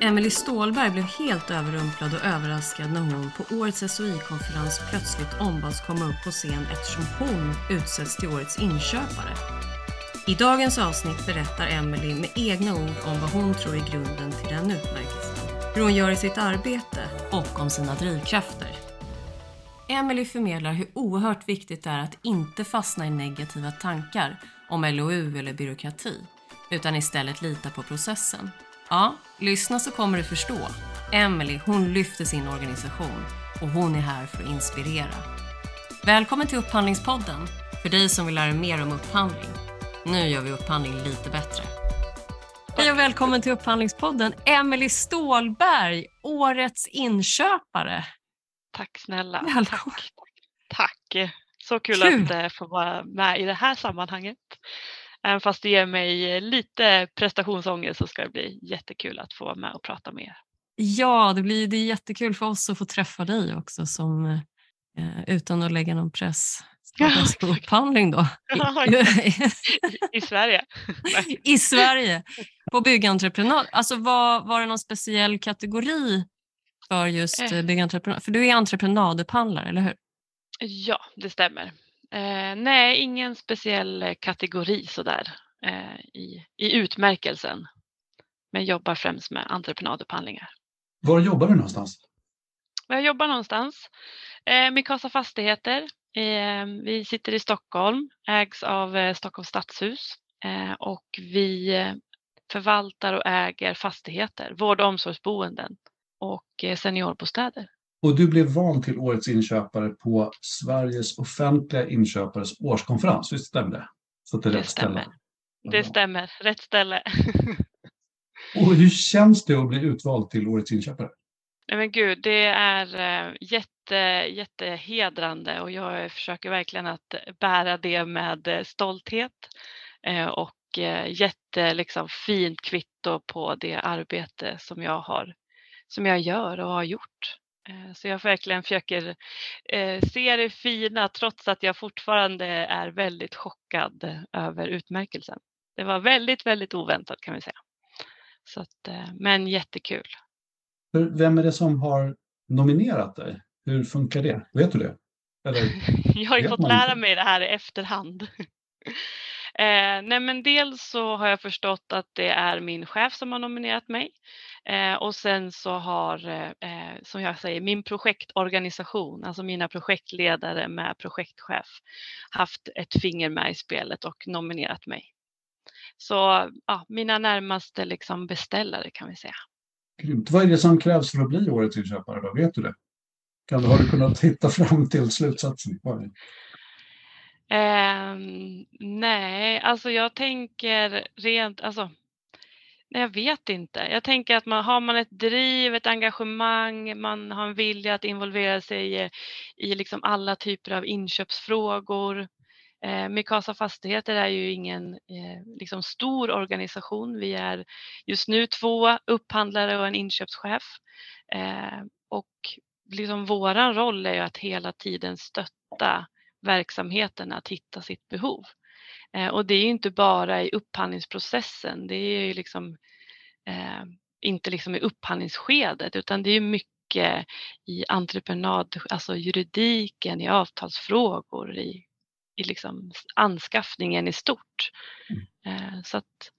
Emily Stålberg blev helt överrumplad och överraskad när hon på årets SOI-konferens plötsligt ombads komma upp på scen eftersom hon utsetts till årets inköpare. I dagens avsnitt berättar Emily med egna ord om vad hon tror är grunden till den utmärkelsen, hur hon gör i sitt arbete och om sina drivkrafter. Emily förmedlar hur oerhört viktigt det är att inte fastna i negativa tankar om LOU eller byråkrati, utan istället lita på processen. Ja, lyssna så kommer du förstå. Emily, hon lyfter sin organisation och hon är här för att inspirera. Välkommen till Upphandlingspodden, för dig som vill lära dig mer om upphandling. Nu gör vi upphandling lite bättre. Hej och välkommen till Upphandlingspodden, Emily Stålberg, årets inköpare. Tack snälla. Tack. Tack. Så kul, Kul. att eh, få vara med i det här sammanhanget. Även fast det ger mig lite prestationsångest så ska det bli jättekul att få vara med och prata med er. Ja, det blir det är jättekul för oss att få träffa dig också som, eh, utan att lägga någon press Ja, exakt. upphandling då. I, I Sverige. I Sverige, på byggentreprenad. Alltså var, var det någon speciell kategori för just Eh. eh. byggentreprenad? För du är entreprenadupphandlare, eller hur? Ja, det stämmer. Eh, nej, ingen speciell eh, kategori sådär eh, i, i utmärkelsen. Men jobbar främst med entreprenadupphandlingar. Var jobbar du någonstans? Jag jobbar någonstans? Eh, Mikasa Fastigheter. Eh, vi sitter i Stockholm, ägs av eh, Stockholms stadshus eh, och vi eh, förvaltar och äger fastigheter, vård och omsorgsboenden och seniorbostäder. Och du blev vald till årets inköpare på Sveriges offentliga inköpares årskonferens, visst stämmer det? Så det är Det rätt ställe. stämmer. Det stämmer, rätt ställe. Och hur känns det att bli utvald till årets inköpare? Nej men gud, det är eh, jätte, jättehedrande och jag försöker verkligen att bära det med eh, stolthet eh, och jätte liksom, fint kvitto på det arbete som jag har som jag gör och har gjort. Eh, Så jag verkligen försöker eh, se det fina trots att jag fortfarande är väldigt chockad över utmärkelsen. Det var väldigt, väldigt oväntat kan vi säga. Så att, eh, men jättekul. Vem är det som har nominerat dig? Hur funkar det? Vet du det? Eller, Jag har ju fått lära mig det här i efterhand. eh, nej men dels så har jag förstått att det är min chef som har nominerat mig. Eh, och sen så har, eh, som jag säger, min projektorganisation, alltså mina projektledare med projektchef, haft ett finger med i spelet och nominerat mig. Så ja, mina närmaste liksom beställare kan vi säga. grymt. Vad är det som krävs för att bli årets inköpare? Då? Vet du det? Kan, har du kunnat hitta fram till slutsatsen? Ehm, nej, alltså jag tänker rent, alltså, jag vet inte. Jag tänker att man, har man ett driv, ett engagemang, man har en vilja att involvera sig i, i liksom alla typer av inköpsfrågor. Eh, Mikasa Fastigheter är ju ingen eh, liksom stor organisation. Vi är just nu två upphandlare och en inköpschef. Eh, och liksom våran roll är ju att hela tiden stötta verksamheten att hitta sitt behov. Eh, och det är ju inte bara i upphandlingsprocessen, det är ju liksom eh, inte liksom i upphandlingsskedet utan det är ju mycket i entreprenad, alltså juridiken, i avtalsfrågor, i, i liksom anskaffningen i stort. Eh, så att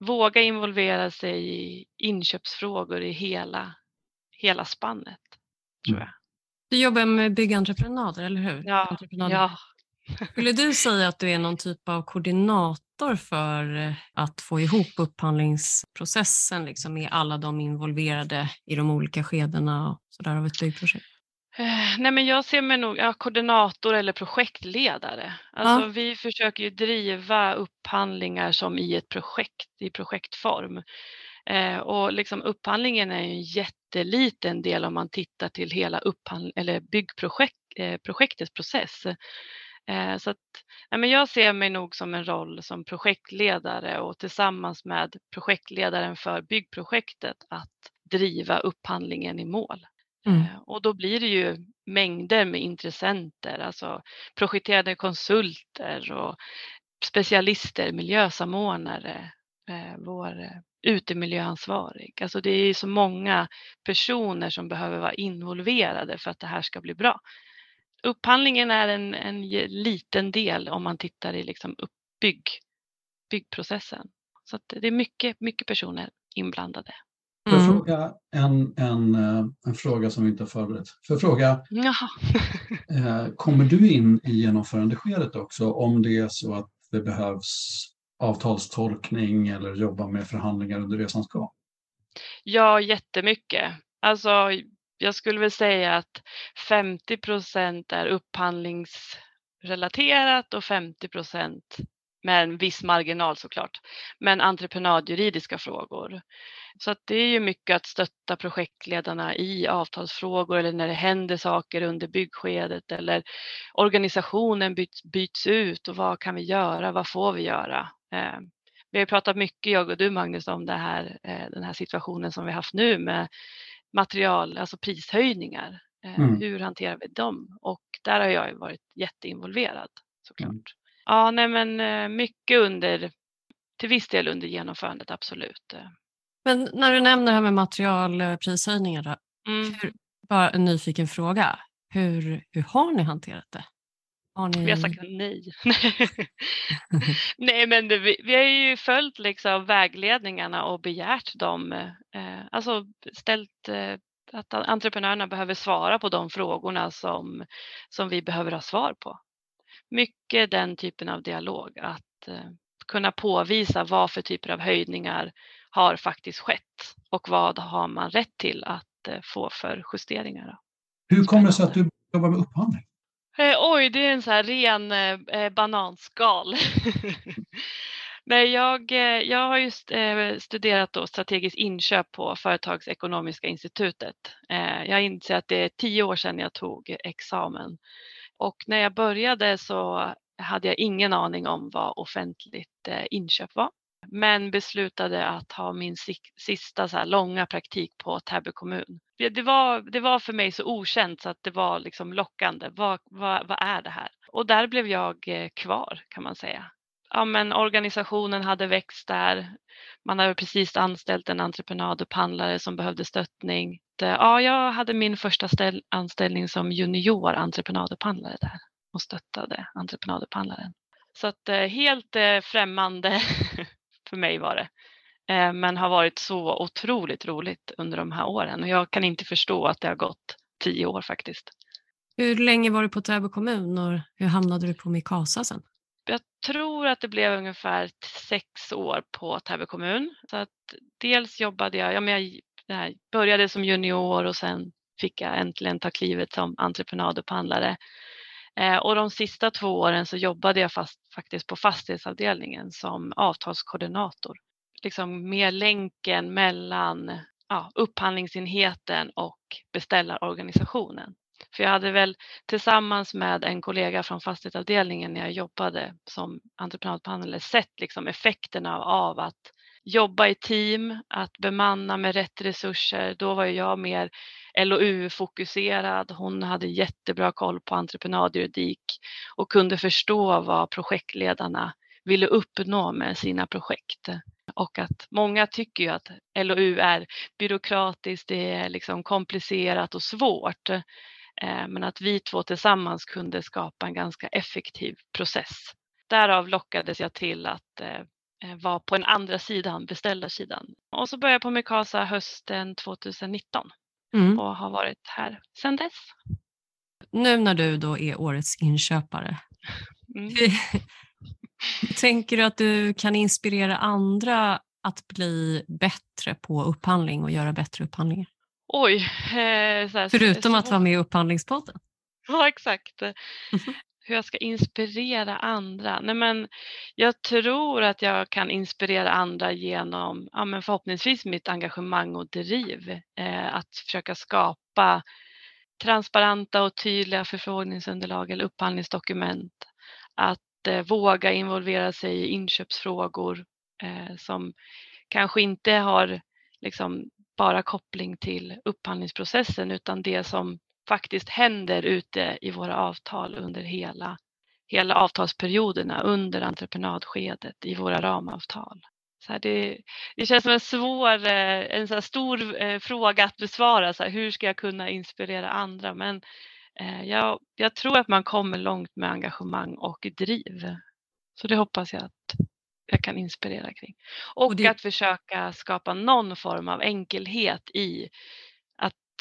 våga involvera sig i inköpsfrågor i hela, hela spannet, tror Mm. jag. Du jobbar med byggentreprenader, eller hur? Ja, ja. Skulle du säga att du är någon typ av koordinator för eh, att få ihop upphandlingsprocessen liksom, med alla de involverade i de olika skedena och så där av ett byggprojekt? Eh, Nej, men jag ser mig nog ja, koordinator eller projektledare. Alltså, Ja. Vi försöker ju driva upphandlingar som i ett projekt, i projektform. Eh, och liksom upphandlingen är ju en jätteliten del om man tittar till hela upphandling, eller byggprojekt, eh, process. Eh, så att, nej, men jag ser mig nog som en roll som projektledare och tillsammans med projektledaren för byggprojektet att driva upphandlingen i mål. Mm. Eh, Och då blir det ju mängder med intressenter, alltså projekterade konsulter och specialister, miljösamordnare, eh, vår utemiljöansvarig. Alltså det är så många personer som behöver vara involverade för att det här ska bli bra. Upphandlingen är en, en liten del om man tittar i liksom uppbygg, byggprocessen. Så det är mycket, mycket personer inblandade. Får jag mm. fråga en, en, eh, en fråga som vi inte har förberett? Får jag fråga, Jaha. Eh, kommer du in i genomförandeskedet också om det är så att det behövs avtalstolkning eller jobba med förhandlingar under resans gång? Ja, jättemycket. Alltså, jag skulle väl säga att 50 procent är upphandlingsrelaterat och 50 procent med en viss marginal såklart, men entreprenadjuridiska frågor. Så att det är ju mycket att stötta projektledarna i avtalsfrågor eller när det händer saker under byggskedet eller organisationen byts, byts ut och vad kan vi göra, vad får vi göra? Eh, vi har pratat mycket, jag och du Magnus, om det här, eh, den här situationen som vi haft nu med material, alltså prishöjningar. Eh, mm. Hur hanterar vi dem? Och där har jag varit jätteinvolverad såklart. Mm. Ja, nej men eh, mycket under, till viss del under genomförandet, absolut. Men när du nämner det här med materialprishöjningar, då, mm. hur, bara en nyfiken fråga. Hur, hur har ni hanterat det? Har ni... Vi har sagt nej. nej, men det, vi, vi, har ju följt liksom vägledningarna och begärt dem, eh, alltså ställt eh, att entreprenörerna behöver svara på de frågorna som, som vi behöver ha svar på mycket den typen av dialog, att eh, kunna påvisa vad för typer av höjningar har faktiskt skett och vad har man rätt till att eh, få för justeringar. Hur kommer det sig att du jobbar med upphandling? Eh, oj, det är en så här ren eh, eh bananskal. Nej, jag, eh, jag har just eh, studerat då strategiskt inköp på Företagsekonomiska institutet. Eh, jag inser att det är tio år sedan jag tog examen och när jag började så hade jag ingen aning om vad offentligt eh, inköp var. Men beslutade att ha min sista så långa praktik på Täby kommun. Det var, det var för mig så okänt så att det var liksom lockande. Vad, vad, vad är det här? Och där blev jag eh, kvar kan man säga. Ja, men organisationen hade växt där. Man hade precis anställt en entreprenadupphandlare som behövde stöttning. Ja, jag hade min första ställ, anställning som junior entreprenadupphandlare där och stöttade entreprenadupphandlaren. Så att eh, helt eh, främmande för mig var det. Eh, men har varit så otroligt roligt under de här åren och jag kan inte förstå att det har gått tio år faktiskt. Hur länge var du på Täby kommun och hur hamnade du på Mikasa sen? Jag tror att det blev ungefär sex år på Täby kommun. Så att dels jobbade jag, ja, men jag började som junior och sen fick jag äntligen ta klivet som entreprenadupphandlare. Eh, och de sista två åren så jobbade jag fast, faktiskt på fastighetsavdelningen som avtalskoordinator. Liksom med länken mellan ja, upphandlingsenheten och beställarorganisationen. För jag hade väl tillsammans med en kollega från fastighetsavdelningen när jag jobbade som entreprenadpanel sett liksom effekterna av att jobba i team, att bemanna med rätt resurser. Då var jag mer LOU-fokuserad. Hon hade jättebra koll på entreprenadjuridik och kunde förstå vad projektledarna ville uppnå med sina projekt. Och att många tycker ju att LOU är byråkratiskt, det är liksom komplicerat och svårt. Eh, men att vi två tillsammans kunde skapa en ganska effektiv process. Därav lockades jag till att eh, eh, vara på den andra sidan, beställarsidan. Och så började jag på Mikasa hösten 2019 mm. och har varit här sedan dess. Nu när du då är årets inköpare, mm. tänker du att du kan inspirera andra att bli bättre på upphandling och göra bättre upphandlingar? Oj. Eh, här, Förutom så, att vara med i Upphandlingspodden. Ja, exakt. Mm -hmm. Hur jag ska inspirera andra. Nej, men jag tror att jag kan inspirera andra genom ja, men förhoppningsvis mitt engagemang och driv. Eh, att försöka skapa transparenta och tydliga förfrågningsunderlag eller upphandlingsdokument. Att eh, våga involvera sig i inköpsfrågor eh, som kanske inte har liksom, bara koppling till upphandlingsprocessen utan det som faktiskt händer ute i våra avtal under hela, hela avtalsperioderna under entreprenadskedet i våra ramavtal. Så här, det, det känns som en svår, eh, en så stor eh, fråga att besvara. Så här, hur ska jag kunna inspirera andra? Men eh, jag, jag tror att man kommer långt med engagemang och driv. Så det hoppas jag att jag kan inspirera kring. Och, och det... att försöka skapa någon form av enkelhet i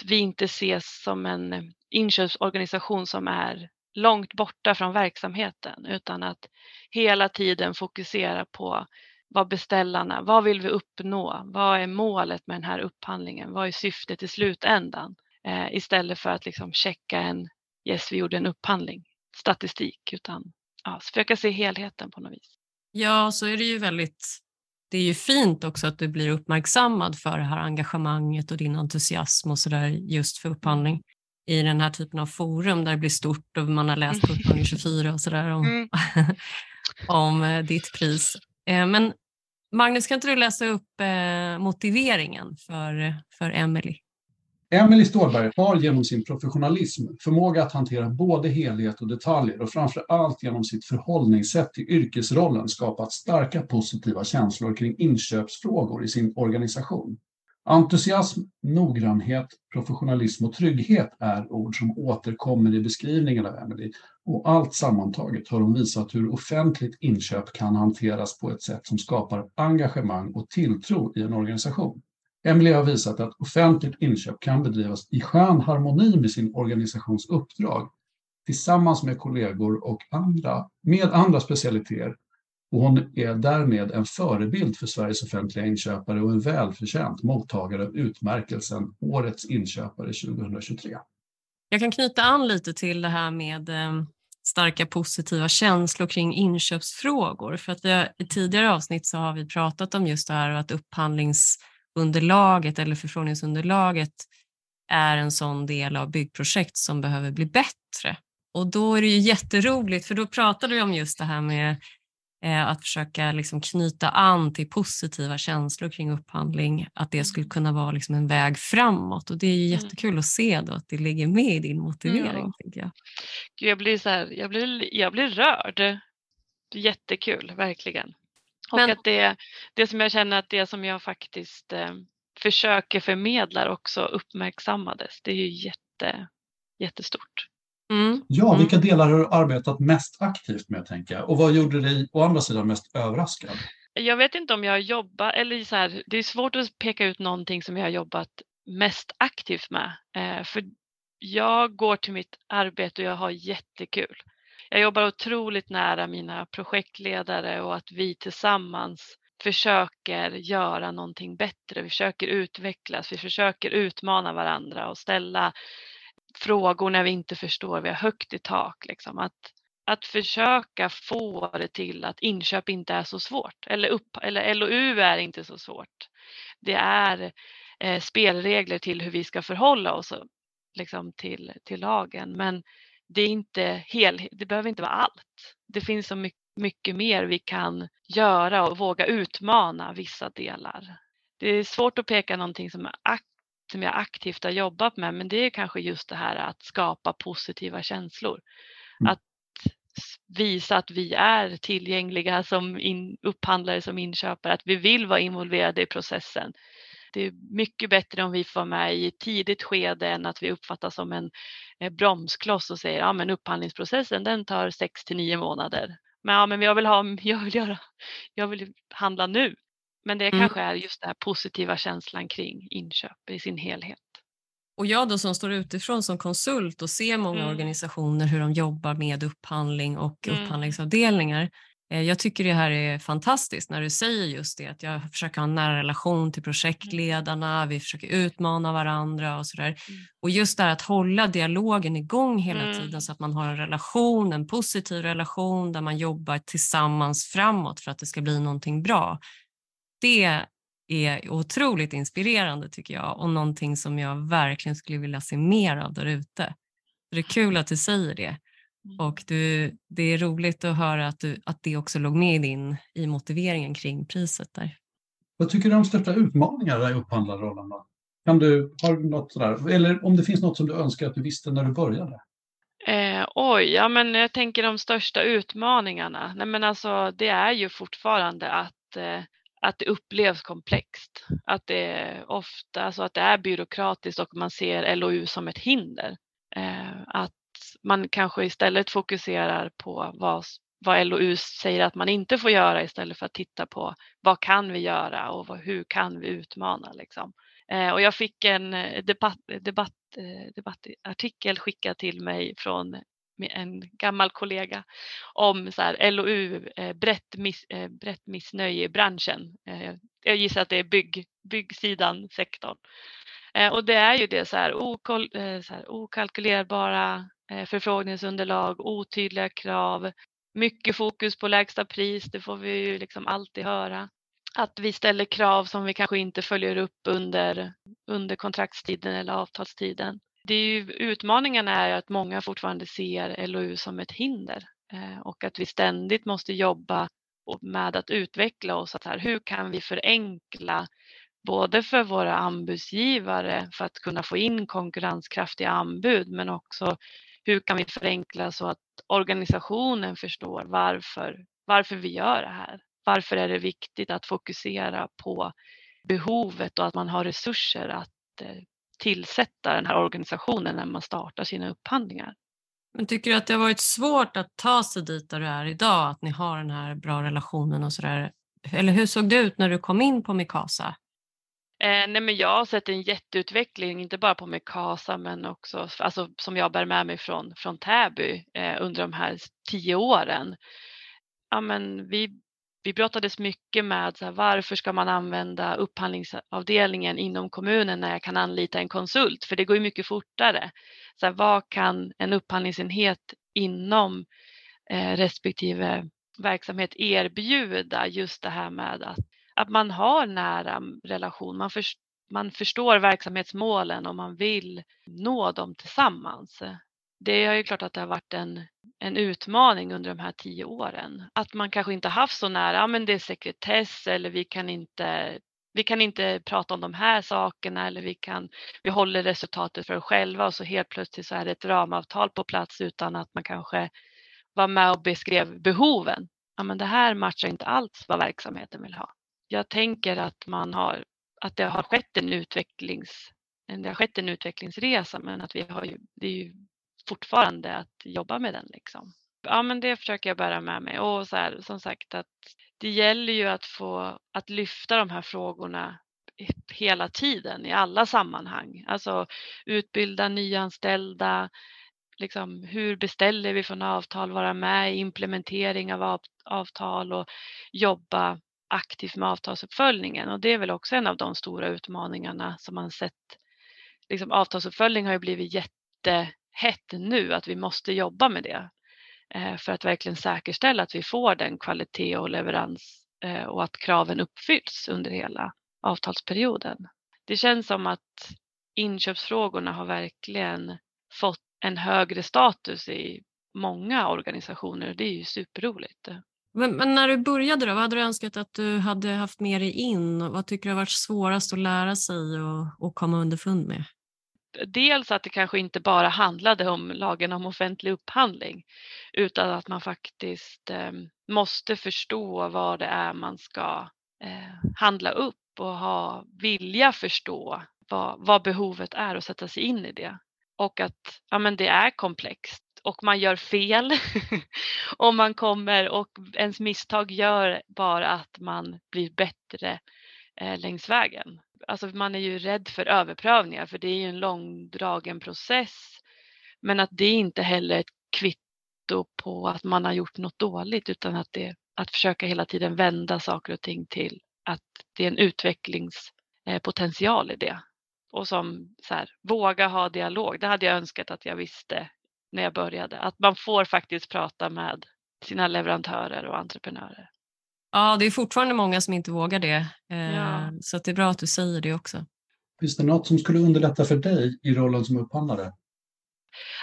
vi inte ses som en eh, inköpsorganisation som är långt borta från verksamheten utan att hela tiden fokusera på vad beställarna, vad vill vi uppnå? Vad är målet med den här upphandlingen? Vad är syftet i slutändan? Eh, istället för att liksom checka en yes, vi gjorde en upphandling, statistik, utan ja, försöka se helheten på något vis. Ja, så är det ju väldigt det är ju fint också att du blir uppmärksammad för det här engagemanget och din entusiasm och sådär just för upphandling i den här typen av forum där det blir stort och man har läst på Upphandling 24 och sådär om, mm. om eh, ditt pris. Eh, men Magnus, kan inte du läsa upp eh, motiveringen för, för Emily? Emelie Stålberg har genom sin professionalism förmåga att hantera både helhet och detaljer och framför allt genom sitt förhållningssätt till yrkesrollen skapat starka positiva känslor kring inköpsfrågor i sin organisation. Entusiasm, noggrannhet, professionalism och trygghet är ord som återkommer i beskrivningen av Emily och allt sammantaget har hon visat hur offentligt inköp kan hanteras på ett sätt som skapar engagemang och tilltro i en organisation. Emily har visat att offentligt inköp kan bedrivas i skön harmoni med sin organisations uppdrag tillsammans med kollegor och andra, med andra specialiteter och hon är därmed en förebild för Sveriges offentliga inköpare och en välförtjänt mottagare av utmärkelsen Årets inköpare 2023. Jag kan knyta an lite till det här med eh, starka positiva känslor kring inköpsfrågor. För att vi I tidigare avsnitt så har vi pratat om just det här att upphandlings upphandlingsunderlaget eller förfrågningsunderlaget är en sån del av byggprojekt som behöver bli bättre. Och då är det ju jätteroligt, för då pratade vi om just det här med Eh, att försöka liksom knyta an till positiva känslor kring upphandling, att det skulle mm. kunna vara liksom en väg framåt. Och det är ju mm. jättekul att se då att det ligger med i din motivering. Ja. jag. jag, blir så här, jag, blir, jag blir rörd. Jättekul, verkligen. Och Men... att det, det som jag känner att det som jag faktiskt eh, försöker förmedla också uppmärksammades. Det är ju jätte, jättestort. Mm. Ja, mm. vilka delar har du arbetat mest aktivt med tänker jag? Och vad gjorde dig å andra sidan mest överraskad? Jag vet inte om jag har jobbat, eller så här, det är svårt att peka ut någonting som jag har jobbat mest aktivt med. Eh, för jag går till mitt arbete och jag har jättekul. Jag jobbar otroligt nära mina projektledare och att vi tillsammans försöker göra någonting bättre. Vi försöker utvecklas, vi försöker utmana varandra och ställa frågor när vi inte förstår, vi har högt i tak. Liksom. Att, att försöka få det till att inköp inte är så svårt eller, upp, eller LOU är inte så svårt. Det är eh, spelregler till hur vi ska förhålla oss liksom, till, till lagen men det, är inte hel, det behöver inte vara allt. Det finns så mycket, mycket mer vi kan göra och våga utmana vissa delar. Det är svårt att peka någonting som är som jag aktivt har jobbat med, men det är kanske just det här att skapa positiva känslor. Mm. Att visa att vi är tillgängliga som in, upphandlare, som inköpare, att vi vill vara involverade i processen. Det är mycket bättre om vi får med i ett tidigt skede än att vi uppfattas som en eh, bromskloss och säger ja upphandlingsprocessen den tar 6 till 9 månader. Men, ja, men jag, vill ha, jag, vill göra, jag vill handla nu. Men det mm. kanske är just den här positiva känslan kring inköp i sin helhet. Och jag då som står utifrån som konsult och ser många mm. organisationer hur de jobbar med upphandling och mm. upphandlingsavdelningar. Eh, jag tycker det här är fantastiskt när du säger just det att jag försöker ha en nära relation till projektledarna, vi försöker utmana varandra och sådär. Mm. Och just det här att hålla dialogen igång hela mm. tiden så att man har en relation, en positiv relation där man jobbar tillsammans framåt för att det ska bli någonting bra det är otroligt inspirerande tycker jag och någonting som jag verkligen skulle vilja se mer av där ute. Det är kul att du säger det mm. Och du, det är roligt att höra att, du, att det också låg med i, din, i motiveringen kring priset där. Vad tycker du om största utmaningar i upphandlarrollen? Då? Kan du, har du något sådär, eller om det finns något som du önskar att du visste när du började? Eh, oj, ja men jag tänker de största utmaningarna. Nej men alltså det är ju fortfarande att eh, att det upplevs komplext. Att det är ofta alltså att det är byråkratiskt och man ser LOU som ett hinder. Eh, att man kanske istället fokuserar på vad, vad LOU säger att man inte får göra istället för att titta på vad kan vi göra och vad, hur kan vi utmana. Liksom. Eh, och jag fick en eh, debatt, debatt, eh, debattartikel skickad till mig från en gammal kollega om så här, LOU, eh, brett, miss, eh, brett missnöje i branschen. Eh, jag gissar att det är bygg, byggsidan, sektorn. Eh, och det är ju det så här, okol, så här okalkylerbara Eh, förfrågningsunderlag, otydliga krav, mycket fokus på lägsta pris, det får vi ju liksom alltid höra. Att vi ställer krav som vi kanske inte följer upp under, under kontraktstiden eller avtalstiden det är ju, utmaningen är att många fortfarande ser LOU som ett hinder eh, och att vi ständigt måste jobba med att utveckla oss. Att här, hur kan vi förenkla både för våra anbudsgivare för att kunna få in konkurrenskraftiga anbud men också hur kan vi förenkla så att organisationen förstår varför, varför vi gör det här. Varför är det viktigt att fokusera på behovet och att man har resurser att eh, tillsätta den här organisationen när man startar sina upphandlingar. Men tycker du att det har varit svårt att ta sig dit där du är idag, att ni har den här bra relationen och sådär? Eller hur såg det ut när du kom in på Mikasa? Eh, nej men jag har sett en jätteutveckling, inte bara på Mikasa men också alltså, som jag bär med mig från, från Täby eh, under de här tio åren. Ja, men vi vi brottades mycket med så här, varför ska man använda upphandlingsavdelningen inom kommunen när jag kan anlita en konsult? För det går ju mycket fortare. Så här, vad kan en upphandlingsenhet inom eh, respektive verksamhet erbjuda just det här med att, att man har nära relation. Man, för, man förstår verksamhetsmålen och man vill nå dem tillsammans det är ju klart att det har varit en, en utmaning under de här tio åren. Att man kanske inte haft så nära, men det är sekretess eller vi kan inte vi kan inte prata om de här sakerna eller vi kan, vi håller resultatet för oss själva och så helt plötsligt så är det ett ramavtal på plats utan att man kanske var med och beskrev behoven. Ja, men det här matchar inte alls vad verksamheten vill ha. Jag tänker att man har, att det har skett en utvecklings, det har skett en utvecklingsresa men att vi har ju, det är ju fortfarande att jobba med den. Liksom. Ja, men det försöker jag bära med mig och så här, som sagt att det gäller ju att få att lyfta de här frågorna hela tiden i alla sammanhang. Alltså utbilda nyanställda, liksom, hur beställer vi från avtal, vara med i implementering av avtal och jobba aktivt med avtalsuppföljningen. Och det är väl också en av de stora utmaningarna som man sett. Liksom, avtalsuppföljning har ju blivit jättehett nu att vi måste jobba med det eh, för att verkligen säkerställa att vi får den kvalitet och leverans eh, och att kraven uppfylls under hela avtalsperioden. Det känns som att inköpsfrågorna har verkligen fått en högre status i många organisationer och det är ju superroligt. Men, men, när du började då, vad hade du önskat att du hade haft med dig in? Vad tycker du har varit svårast att lära sig och, och komma underfund med? dels att det kanske inte bara handlade om lagen om offentlig upphandling utan att man faktiskt eh, måste förstå vad det är man ska eh, handla upp och ha vilja förstå vad, vad behovet är och sätta sig in i det. Och att ja, men det är komplext och man gör fel och man kommer och ens misstag gör bara att man blir bättre eh, längs vägen alltså man är ju rädd för överprövningar för det är ju en långdragen process. Men att det inte heller är ett kvitto på att man har gjort något dåligt utan att det att försöka hela tiden vända saker och ting till att det är en utvecklingspotential eh, i det. Och som så här, våga ha dialog. Det hade jag önskat att jag visste när jag började. Att man får faktiskt prata med sina leverantörer och entreprenörer. Ja, det är fortfarande många som inte vågar det. Eh, ja. Så det är bra att du säger det också. Finns det något som skulle underlätta för dig i rollen som upphandlare?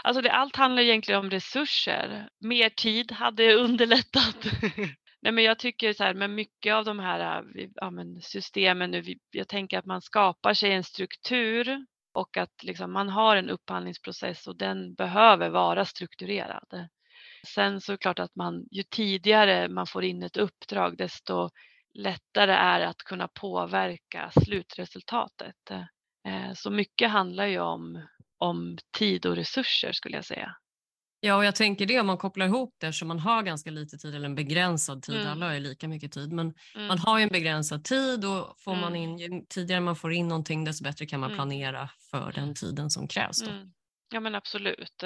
Alltså det, allt handlar egentligen om resurser. Mer tid hade underlättat. Nej, men jag tycker så här med mycket av de här ja, systemen nu, jag tänker att man skapar sig en struktur och att liksom man har en upphandlingsprocess och den behöver vara strukturerad. Sen så är det klart att man, ju tidigare man får in ett uppdrag desto lättare är att kunna påverka slutresultatet. Eh, så mycket handlar ju om, om tid och resurser skulle jag säga. Ja, och jag tänker det om man kopplar ihop det så man har ganska lite tid eller en begränsad tid. Mm. Alla har ju lika mycket tid, men Mm. man har ju en begränsad tid och får man Mm. in, ju tidigare man får in någonting desto bättre kan man Mm. planera för den tiden som krävs. Mm. Ja men absolut.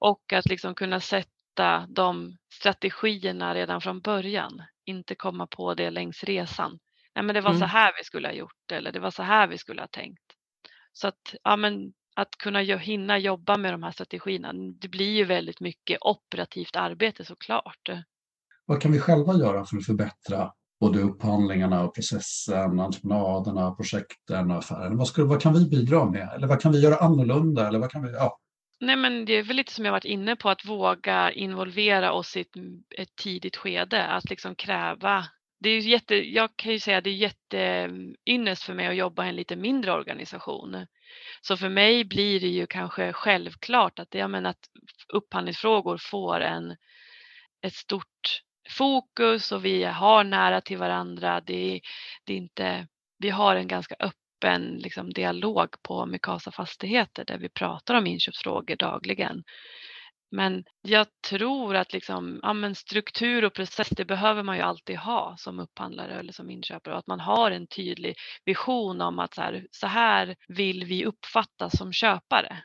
Och att liksom kunna sätta de strategierna redan från början. Inte komma på det längs resan. Nej men det var så Mm. här vi skulle ha gjort eller det var så här vi skulle ha tänkt. Så att, ja, men att kunna hinna jobba med de här strategierna. Det blir ju väldigt mycket operativt arbete såklart. Vad kan vi själva göra för att förbättra både upphandlingarna och processen, entreprenaderna, projekten och affären? Vad, skulle, vad kan vi bidra med? Eller vad kan vi göra annorlunda? Eller vad kan vi, ja. Nej men det är väl lite som jag varit inne på att våga involvera oss i ett, ett tidigt skede. Att liksom kräva. Det är jätte, jag kan ju säga att det är jätteynnest för mig att jobba i en lite mindre organisation. Så för mig blir det ju kanske självklart att, jag menar, att upphandlingsfrågor får en, ett stort fokus och vi har nära till varandra. Det, det är inte, vi har en ganska öppen liksom, dialog på Mikasa Fastigheter där vi pratar om inköpsfrågor dagligen. Men jag tror att liksom, ja, men struktur och process, det behöver man ju alltid ha som upphandlare eller som inköpare och att man har en tydlig vision om att så här, så här vill vi uppfattas som köpare.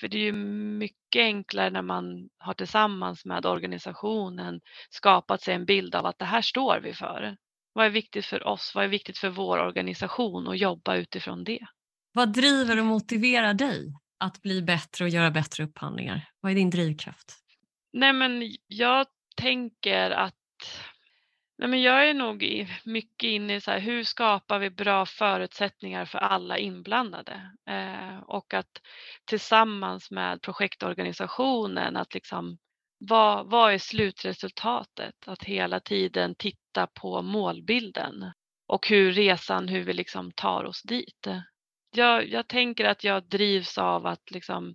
För det är ju mycket enklare när man har tillsammans med organisationen skapat sig en bild av att det här står vi för. Vad är viktigt för oss? Vad är viktigt för vår organisation och jobba utifrån det? Vad driver och motiverar dig att bli bättre och göra bättre upphandlingar? Vad är din drivkraft? Nej men jag tänker att Nej, men jag är nog mycket inne i så här, hur skapar vi bra förutsättningar för alla inblandade? Eh, och att tillsammans med projektorganisationen att liksom vad, vad är slutresultatet? Att hela tiden titta på målbilden och hur resan, hur vi liksom tar oss dit. Jag, jag tänker att jag drivs av att liksom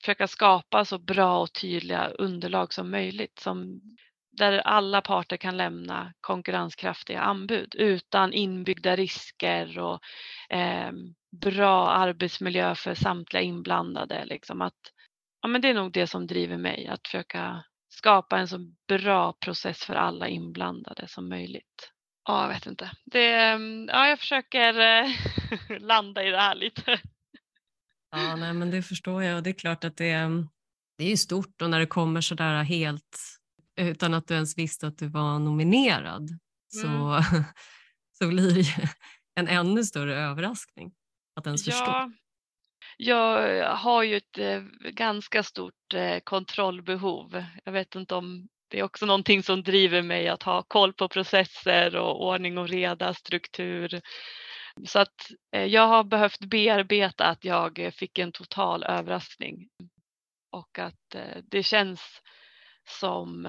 försöka skapa så bra och tydliga underlag som möjligt som där alla parter kan lämna konkurrenskraftiga anbud utan inbyggda risker och eh, bra arbetsmiljö för samtliga inblandade. Liksom att, ja, men det är nog det som driver mig, att försöka skapa en så bra process för alla inblandade som möjligt. Ja, jag vet inte. Det, ehm, ja, jag försöker eh, landa i det här lite. Ja, nej, men det förstår jag och det är klart att det, det är stort och när det kommer sådär helt utan att du ens visste att du var nominerad så, så blir det ju en ännu större överraskning att ens förstå. Ja, jag har ju ett eh, ganska stort eh, kontrollbehov. Jag vet inte om det är också någonting som driver mig att ha koll på processer och ordning och reda, struktur. Så att eh, jag har behövt bearbeta att jag eh, fick en total överraskning och att eh, det känns som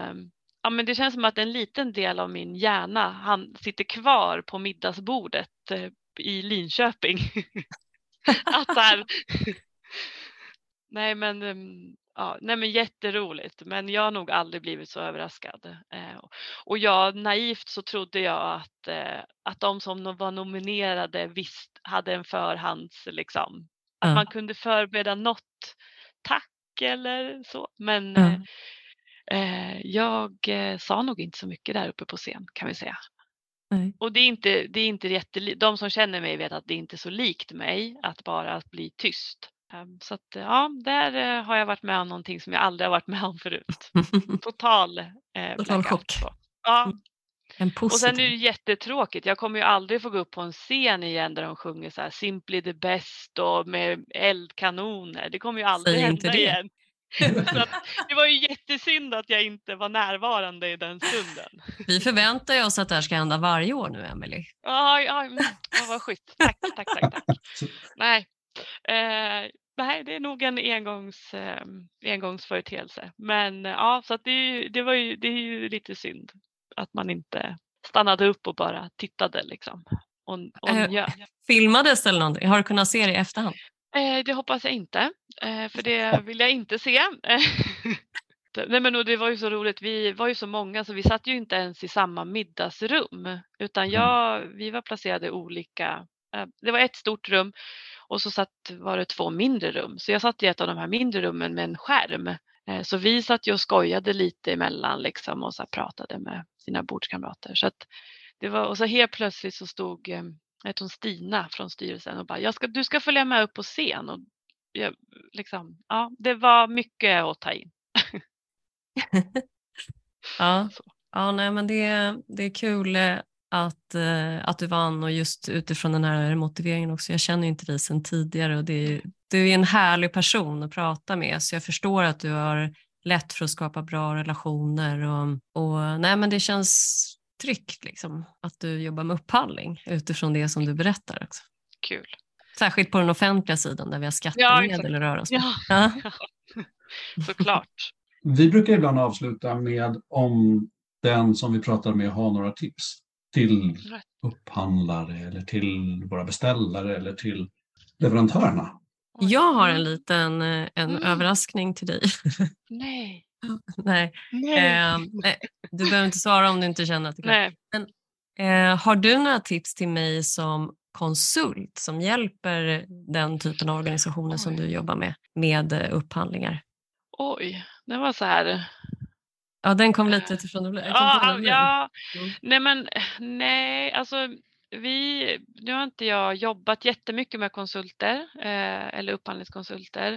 Ja, men det känns som att en liten del av min hjärna han sitter kvar på middagsbordet i Linköping. att här, nej, men, ehm, ja, nej men jätteroligt men jag har nog aldrig blivit så överraskad. Eh, och jag naivt så trodde jag att, eh, att de som var nominerade visst hade en förhands liksom. Att man kunde förbereda något tack eller så. Men Ja. eh, jag eh, sa nog inte så mycket där uppe på scen kan vi säga. Nej. Och det är inte, det är inte jätteli- de som känner mig vet att det är inte så likt mig att bara att bli tyst. Ehm, Så att ja, där eh, har jag varit med om någonting som jag aldrig har varit med om förut. Total, eh, Total blackout chock. Ja, En och sen är det jättetråkigt. Jag kommer ju aldrig få gå upp på en scen igen där de sjunger så här Simply the best och med eldkanoner. Det kommer ju aldrig Säg hända det. igen. att, det var ju jättesynd att jag inte var närvarande i den stunden. Vi förväntar oss att det här ska hända varje år nu, Emily. Ja, ja, mm, ja vad schysst. Tack, tack, tack. tack. Nej, eh, nej, det är nog en engångs, eh, engångsföreteelse. Men eh, ja, så det, är det, var ju, det är ju lite synd att man inte stannade upp och bara tittade liksom. Och, och Eh, njöt. Filmades eller någonting? Har du kunnat se det i efterhand? Eh, det hoppas jag inte, eh, för det vill jag inte se. nej men och det var ju så roligt, vi var ju så många så vi satt ju inte ens i samma middagsrum utan Mm. jag, vi var placerade olika. eh, Det var ett stort rum och så satt, var det två mindre rum. Så jag satt i ett av de här mindre rummen med en skärm. Eh, Så vi satt ju och skojade lite emellan liksom och så pratade med sina bordskamrater. Så det var, och så helt plötsligt så stod eh, jag heter hon Stina från styrelsen och bara, jag ska, du ska följa med upp på scen. Och jag, liksom, ja, det var mycket att ta in. Ja, ja nej, men det, det är kul eh, att, eh, att du vann och just utifrån den här motiveringen också. Jag känner ju inte dig sedan tidigare och det är, du är en härlig person att prata med så jag förstår att du har lätt för att skapa bra relationer och, och nej, men det känns tryggt liksom, att du jobbar med upphandling utifrån det som du berättar också. Kul. Särskilt på den offentliga sidan där vi har skattemedel att röra oss med. Ja, Ja. såklart. Vi brukar ibland avsluta med om den som vi pratade med har några tips till upphandlare eller till våra beställare eller till leverantörerna. Jag har en liten eh, en Mm. överraskning till dig. Nej. nej, Nej. eh, eh, du behöver inte svara om du inte känner att det är klart. Nej. Eh, har du några tips till mig som konsult som hjälper den typen av organisationer som Oj. du jobbar med, med eh, upphandlingar? Oj, det var så här. Ja, den kom lite utifrån det. Ja, ja. Mm. Nej men nej, alltså vi, nu har inte jag jobbat jättemycket med konsulter eh, eller upphandlingskonsulter.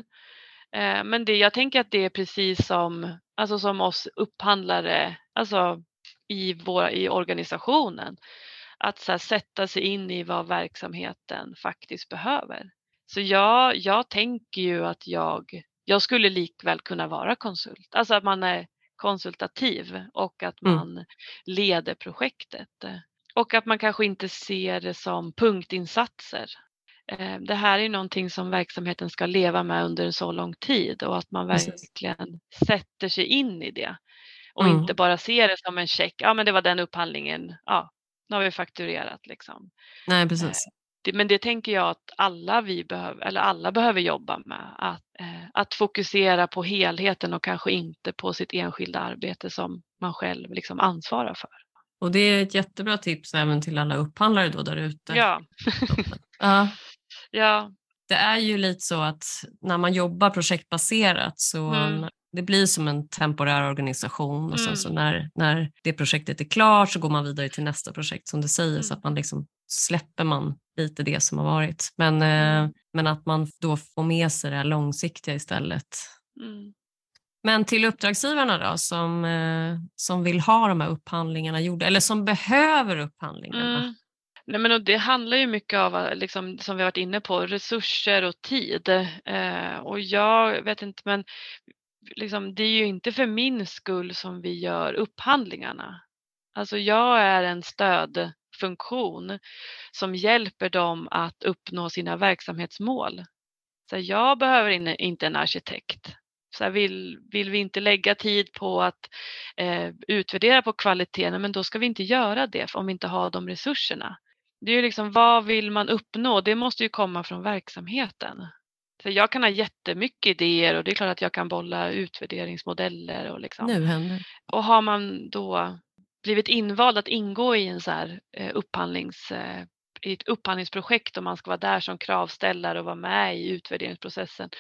Eh, men det, jag tänker att det är precis som, alltså som oss upphandlare, alltså i, vår, i organisationen. Att så här, sätta sig in i vad verksamheten faktiskt behöver. Så jag, jag tänker ju att jag, jag skulle likväl kunna vara konsult. Alltså att man är konsultativ och att Mm. man leder projektet. Och att man kanske inte ser det som punktinsatser. Eh, Det här är någonting som verksamheten ska leva med under en så lång tid och att man verkligen sätter sig in i det. Och Mm. inte bara ser det som en check, ja men det var den upphandlingen, ja, nu har vi fakturerat liksom. Nej, precis. Det, men det tänker jag att alla vi behöver, eller alla behöver jobba med. Att, eh, att fokusera på helheten och kanske inte på sitt enskilda arbete som man själv liksom ansvarar för. Och det är ett jättebra tips även till alla upphandlare då där ute. Ja, Ja, ja, det är ju lite så att när man jobbar projektbaserat så Mm. det blir som en temporär organisation och sen Mm. så när, när det projektet är klart så går man vidare till nästa projekt som du säger så Mm. att man liksom släpper man lite det som har varit. Men, eh, Mm. men att man då får med sig det här långsiktiga istället. mm, Men till uppdragsgivarna då som, eh, som vill ha de här upphandlingarna gjorda eller som behöver upphandlingarna. mm. Nej, men det handlar ju mycket av, liksom, som vi varit inne på, resurser och tid. Eh, och jag vet inte, men liksom, det är ju inte för min skull som vi gör upphandlingarna. Alltså jag är en stödfunktion som hjälper dem att uppnå sina verksamhetsmål. Så jag behöver in- inte en arkitekt. Så vill, vill vi inte lägga tid på att eh, utvärdera på kvaliteten, men då ska vi inte göra det om vi inte har de resurserna. Det är ju liksom vad vill man uppnå? Det måste ju komma från verksamheten. Så jag kan ha jättemycket idéer och det är klart att jag kan bolla utvärderingsmodeller och liksom. Och har man då blivit invald att ingå i en så här eh, upphandlings, eh, i ett upphandlingsprojekt och man ska vara där som kravställare och vara med i utvärderingsprocessen,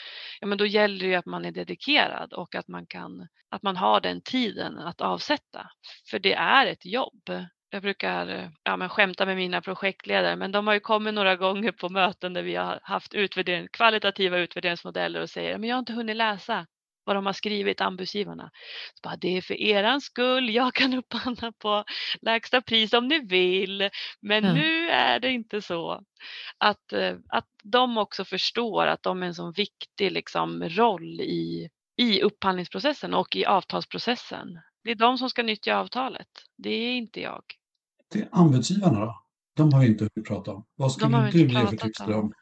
ja men då gäller det ju att man är dedikerad och att man kan, att man har den tiden att avsätta. För det är ett jobb. Jag brukar ja, men skämta med mina projektledare, men de har ju kommit några gånger på möten där vi har haft utvärdering, kvalitativa utvärderingsmodeller och säger, men jag har inte hunnit läsa vad de har skrivit, anbudsgivarna. Så bara, det är för eran skull, jag kan upphandla på lägsta pris om ni vill, men Ja. nu är det inte så. Att, eh, att de också förstår att de är en sån viktig liksom, roll i, i upphandlingsprocessen och i avtalsprocessen. Det är de som ska nyttja avtalet, det är inte jag. Till anbudsgivarna då? De har ju inte hunnit prata om. Vad skulle vi du ge för pratat tips till dem?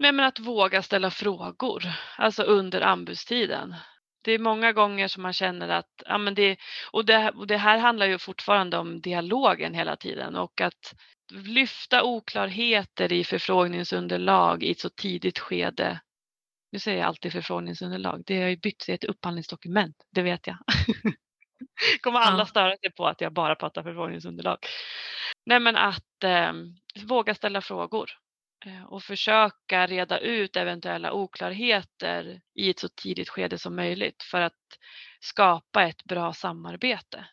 Nej, men att våga ställa frågor, alltså under anbudstiden. Det är många gånger som man känner att, ja men det, och det, och det här handlar ju fortfarande om dialogen hela tiden och att lyfta oklarheter i förfrågningsunderlag i ett så tidigt skede Nu säger jag alltid förfrågningsunderlag. Det har ju bytt sig ett upphandlingsdokument, det vet jag. kommer alla störa sig på att jag bara pratar förfrågningsunderlag. Nej men att eh, våga ställa frågor och försöka reda ut eventuella oklarheter i ett så tidigt skede som möjligt för att skapa ett bra samarbete.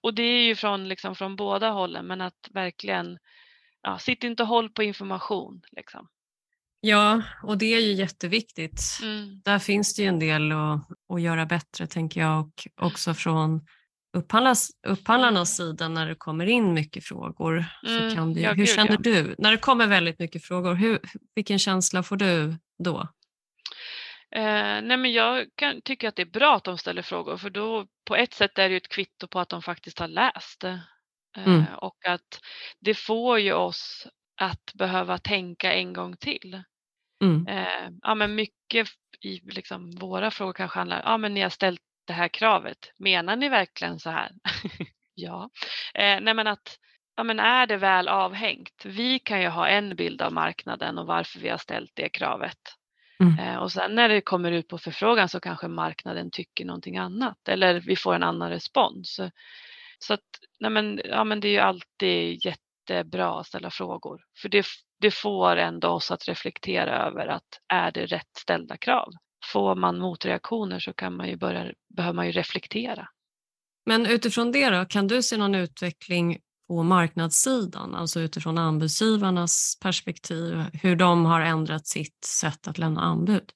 Och det är ju från, liksom, från båda hållen men att verkligen ja, sitt inte och håll på information. Liksom. Ja, och det är ju jätteviktigt. Mm. Där finns det ju en del att, att göra bättre tänker jag och också från upphandlarnas sida när det kommer in mycket frågor. Mm. Så kan det, ja, hur känner ja. du när det kommer väldigt mycket frågor? Hur, vilken känsla får du då? Eh, nej men jag kan, tycker att det är bra att de ställer frågor för då på ett sätt är det ett kvitto på att de faktiskt har läst. Eh, mm. Och att det får ju oss att behöva tänka en gång till. Mm. Eh, ja, men mycket i liksom, våra frågor kanske handlar ja men ni har ställt det här kravet. Menar ni verkligen så här? ja. Eh, nej men att ja, men är det väl avhängt? Vi kan ju ha en bild av marknaden och varför vi har ställt det kravet. Mm. Eh, och sen när det kommer ut på förfrågan så kanske marknaden tycker någonting annat eller vi får en annan respons. Så att, nej men, ja, men det är ju alltid jättebra att ställa frågor för det, det får ändå oss att reflektera över att är det rätt ställda krav? Får man motreaktioner så kan man ju börja, behöver man ju reflektera. Men utifrån det då, kan du se någon utveckling på marknadssidan, alltså utifrån anbudsgivarnas perspektiv, hur de har ändrat sitt sätt att lämna anbud?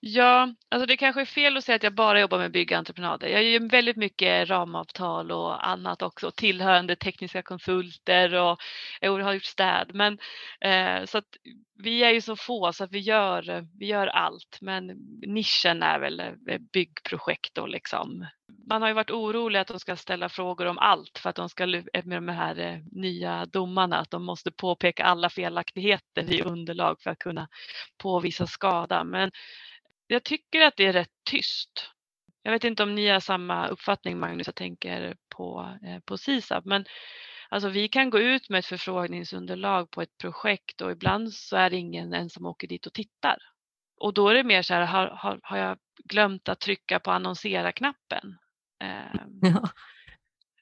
Ja, alltså det kanske är fel att säga att jag bara jobbar med byggentreprenader. Jag gör väldigt mycket ramavtal och annat också, tillhörande tekniska konsulter och jag har gjort städ. Men, eh, så att vi är ju så få så att vi gör, vi gör allt, men nischen är väl eh, byggprojekt och liksom. Man har ju varit orolig att de ska ställa frågor om allt för att de ska eh, med de här eh, nya domarna att de måste påpeka alla felaktigheter i underlag för att kunna påvisa skada. Men jag tycker att det är rätt tyst. Jag vet inte om ni har samma uppfattning Magnus, jag tänker på, på SISAB, men alltså vi kan gå ut med ett förfrågningsunderlag på ett projekt och ibland så är det ingen ens som åker dit och tittar. Och då är det mer så här, har, har, har jag glömt att trycka på annonsera-knappen? Eh, ja.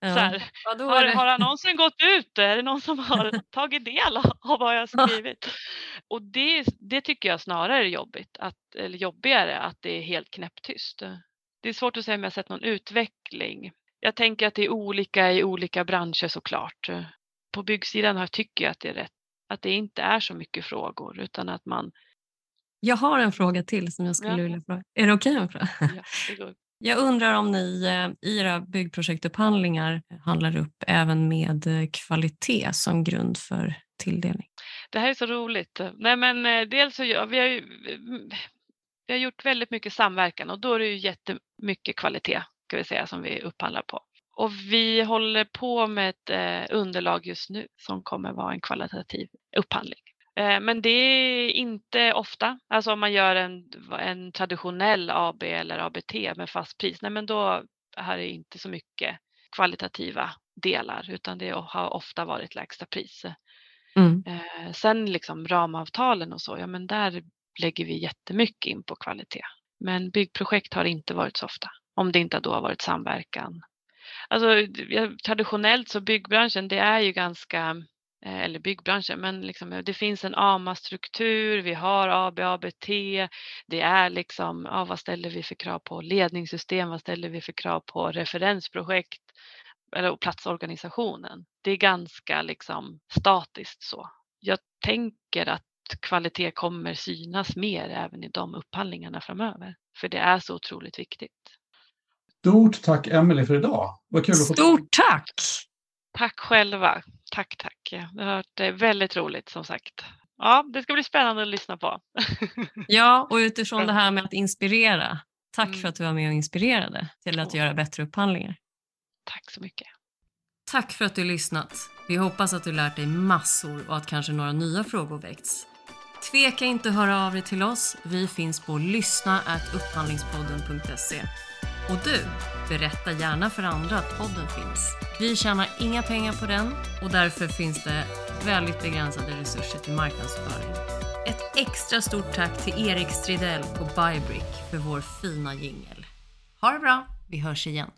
Ja. Här, har, har annonsen gått ut? Är det någon som har tagit del av vad jag skrivit? Och det, det tycker jag snarare är jobbigt, att, eller jobbigare, att det är helt knäpptyst. Det är svårt att säga om jag sett någon utveckling. Jag tänker att det är olika i olika branscher såklart. På byggsidan här tycker jag att det är rätt, att det inte är så mycket frågor utan att man jag har en fråga till som jag skulle ja. vilja fråga. Är det okej okay Ja, det går. Jag undrar om ni eh, i era byggprojektupphandlingar handlar upp även med eh, kvalitet som grund för tilldelning? Det här är så roligt. Nej, men eh, dels så vi har vi har gjort väldigt mycket samverkan och då är det ju jättemycket kvalitet ska vi säga som vi upphandlar på. Och vi håller på med ett underlag just nu som kommer vara en kvalitativ upphandling. Eh, men det är inte ofta, alltså om man gör en, en traditionell AB eller ABT med fast pris, nej men då är det inte så mycket kvalitativa delar utan det har ofta varit lägsta pris. Mm. Eh, sen liksom ramavtalen och så, ja men där lägger vi jättemycket in på kvalitet. Men byggprojekt har inte varit så ofta, om det inte då har varit samverkan. Alltså traditionellt så byggbranschen, det är ju ganska eh, eller byggbranschen, men liksom, eh, det finns en AMA-struktur, vi har AB, ABT, det är liksom, ja, vad ställer vi för krav på ledningssystem, vad ställer vi för krav på referensprojekt eller platsorganisationen. Det är ganska liksom statiskt så. Jag tänker att kvalitet kommer synas mer även i de upphandlingarna framöver, för det är så otroligt viktigt. Stort tack Emelie för idag. Vad kul att få Stort tack! Tack själva. Tack, tack. Det har varit eh, väldigt roligt som sagt. Ja, det ska bli spännande att lyssna på. ja, och utifrån det här med att inspirera. Tack mm. för att du var med och inspirerade till att oh. göra bättre upphandlingar. Tack så mycket. Tack för att du lyssnat. Vi hoppas att du lärt dig massor och att kanske några nya frågor väckts. Tveka inte att höra av dig till oss. Vi finns på lyssna.upphandlingspodden.se. Och du, berätta gärna för andra att podden finns. Vi tjänar inga pengar på den och därför finns det väldigt begränsade resurser till marknadsföring. Ett extra stort tack till Erik Stridell på Bybrick för vår fina jingel. Ha det bra, vi hörs igen.